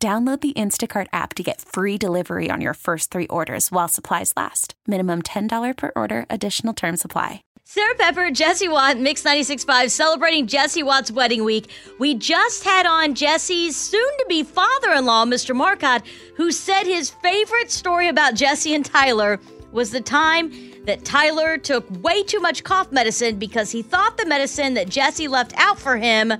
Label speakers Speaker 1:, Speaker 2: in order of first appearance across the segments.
Speaker 1: Download the Instacart app to get free delivery on your first three orders while supplies last. Minimum $10 per order, additional term supply.
Speaker 2: Sarah Pepper, Jesse Watt, Mix 96.5, celebrating Jesse Watt's wedding week. We just had on Jesse's soon to be father in law, Mr. Marcotte, who said his favorite story about Jesse and Tyler was the time that Tyler took way too much cough medicine because he thought the medicine that Jesse left out for him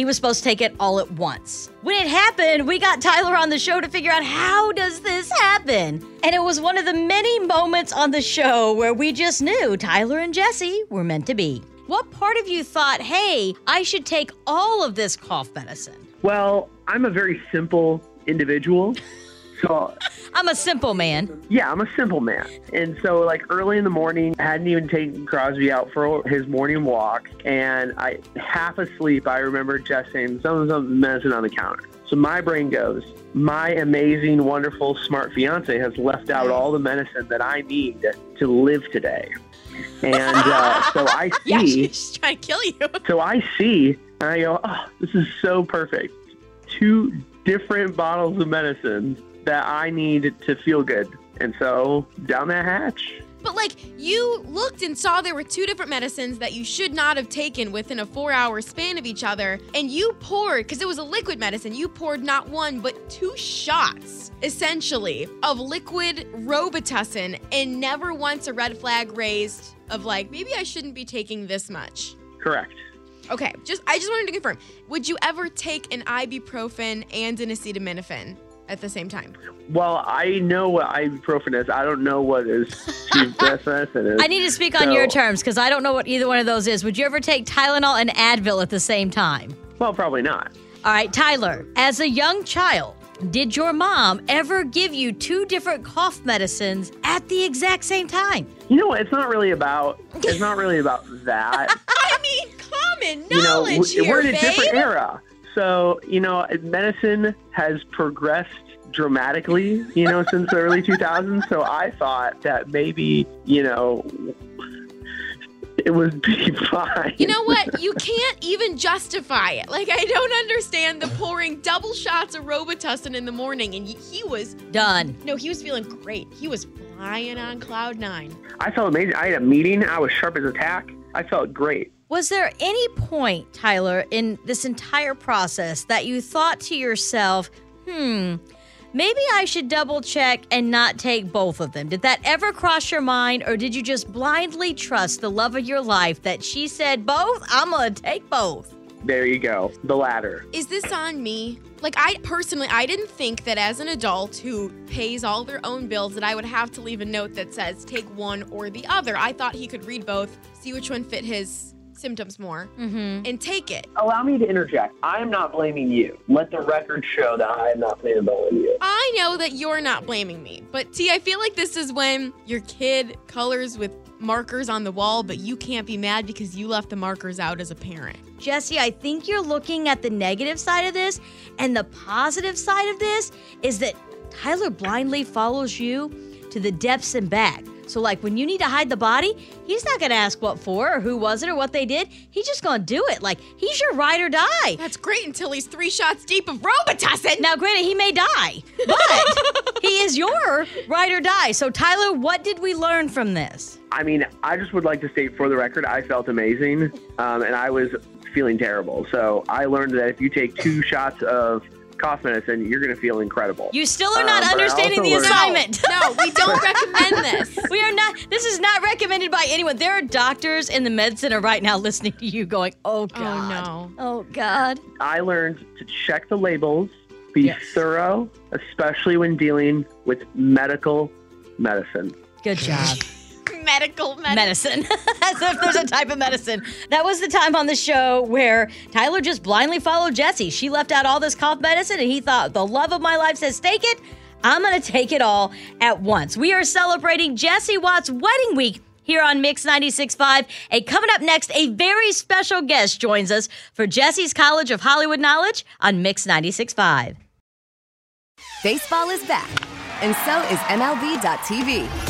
Speaker 2: he was supposed to take it all at once. When it happened, we got Tyler on the show to figure out how does this happen? And it was one of the many moments on the show where we just knew Tyler and Jesse were meant to be. What part of you thought, "Hey, I should take all of this cough medicine?"
Speaker 3: Well, I'm a very simple individual. So
Speaker 2: I'm a simple man.
Speaker 3: Yeah, I'm a simple man. And so, like early in the morning, I hadn't even taken Crosby out for his morning walk. And I, half asleep, I remember just saying, some of some medicine on the counter. So my brain goes, my amazing, wonderful, smart fiance has left out all the medicine that I need to live today. And uh, so I see.
Speaker 4: yeah, she's trying to kill you.
Speaker 3: So I see, and I go, oh, this is so perfect. Two different bottles of medicine that I need to feel good. And so down that hatch.
Speaker 4: But like you looked and saw there were two different medicines that you should not have taken within a four hour span of each other. And you poured, because it was a liquid medicine, you poured not one, but two shots, essentially, of liquid Robitussin. And never once a red flag raised of like, maybe I shouldn't be taking this much.
Speaker 3: Correct.
Speaker 4: Okay, just I just wanted to confirm. Would you ever take an ibuprofen and an acetaminophen? At the same time?
Speaker 3: Well, I know what ibuprofen is. I don't know what is medicine is.
Speaker 2: I need to speak so, on your terms because I don't know what either one of those is. Would you ever take Tylenol and Advil at the same time?
Speaker 3: Well, probably not.
Speaker 2: All right, Tyler, as a young child, did your mom ever give you two different cough medicines at the exact same time?
Speaker 3: You know, it's not really about it's not really about that.
Speaker 4: I mean, common knowledge
Speaker 3: you know,
Speaker 4: we're
Speaker 3: in a
Speaker 4: babe.
Speaker 3: different era. So, you know, medicine has progressed dramatically, you know, since the early 2000s. So I thought that maybe, you know, it would be fine.
Speaker 4: You know what? You can't even justify it. Like, I don't understand the pouring double shots of Robitussin in the morning, and he was
Speaker 2: done.
Speaker 4: No, he was feeling great. He was flying on cloud nine.
Speaker 3: I felt amazing. I had a meeting. I was sharp as a tack. I felt great.
Speaker 2: Was there any point, Tyler, in this entire process that you thought to yourself, hmm, maybe I should double check and not take both of them? Did that ever cross your mind, or did you just blindly trust the love of your life that she said both? I'm going to take both.
Speaker 3: There you go, the latter.
Speaker 4: Is this on me? Like, I personally, I didn't think that as an adult who pays all their own bills, that I would have to leave a note that says take one or the other. I thought he could read both, see which one fit his symptoms more
Speaker 2: mm-hmm.
Speaker 4: and take it.
Speaker 3: Allow me to interject. I am not blaming you. Let the record show that I am not blaming you.
Speaker 4: I know that you're not blaming me, but T, I feel like this is when your kid colors with markers on the wall, but you can't be mad because you left the markers out as a parent.
Speaker 2: Jesse, I think you're looking at the negative side of this, and the positive side of this is that Tyler blindly follows you to the depths and back. So, like, when you need to hide the body, he's not going to ask what for or who was it or what they did. He's just going to do it. Like, he's your ride or die.
Speaker 4: That's great until he's three shots deep of Robitussin.
Speaker 2: Now, granted, he may die, but he is your ride or die. So, Tyler, what did we learn from this?
Speaker 3: I mean, I just would like to state for the record, I felt amazing, um, and I was feeling terrible. So, I learned that if you take two shots of cough medicine, you're going to feel incredible.
Speaker 2: You still are not um, understanding the assignment.
Speaker 4: No, we don't recommend this.
Speaker 2: We are not. This is not recommended by anyone. There are doctors in the med center right now listening to you, going, "Oh God,
Speaker 4: oh no,
Speaker 2: oh God."
Speaker 3: I learned to check the labels, be yes. thorough, especially when dealing with medical medicine.
Speaker 2: Good job.
Speaker 4: medical medicine.
Speaker 2: medicine. As if there's a type of medicine. That was the time on the show where Tyler just blindly followed Jesse. She left out all this cough medicine and he thought, the love of my life says, take it. I'm going to take it all at once. We are celebrating Jesse Watts' wedding week here on Mix 96.5. And coming up next, a very special guest joins us for Jesse's College of Hollywood Knowledge on Mix 96.5.
Speaker 5: Baseball is back, and so is MLB.tv.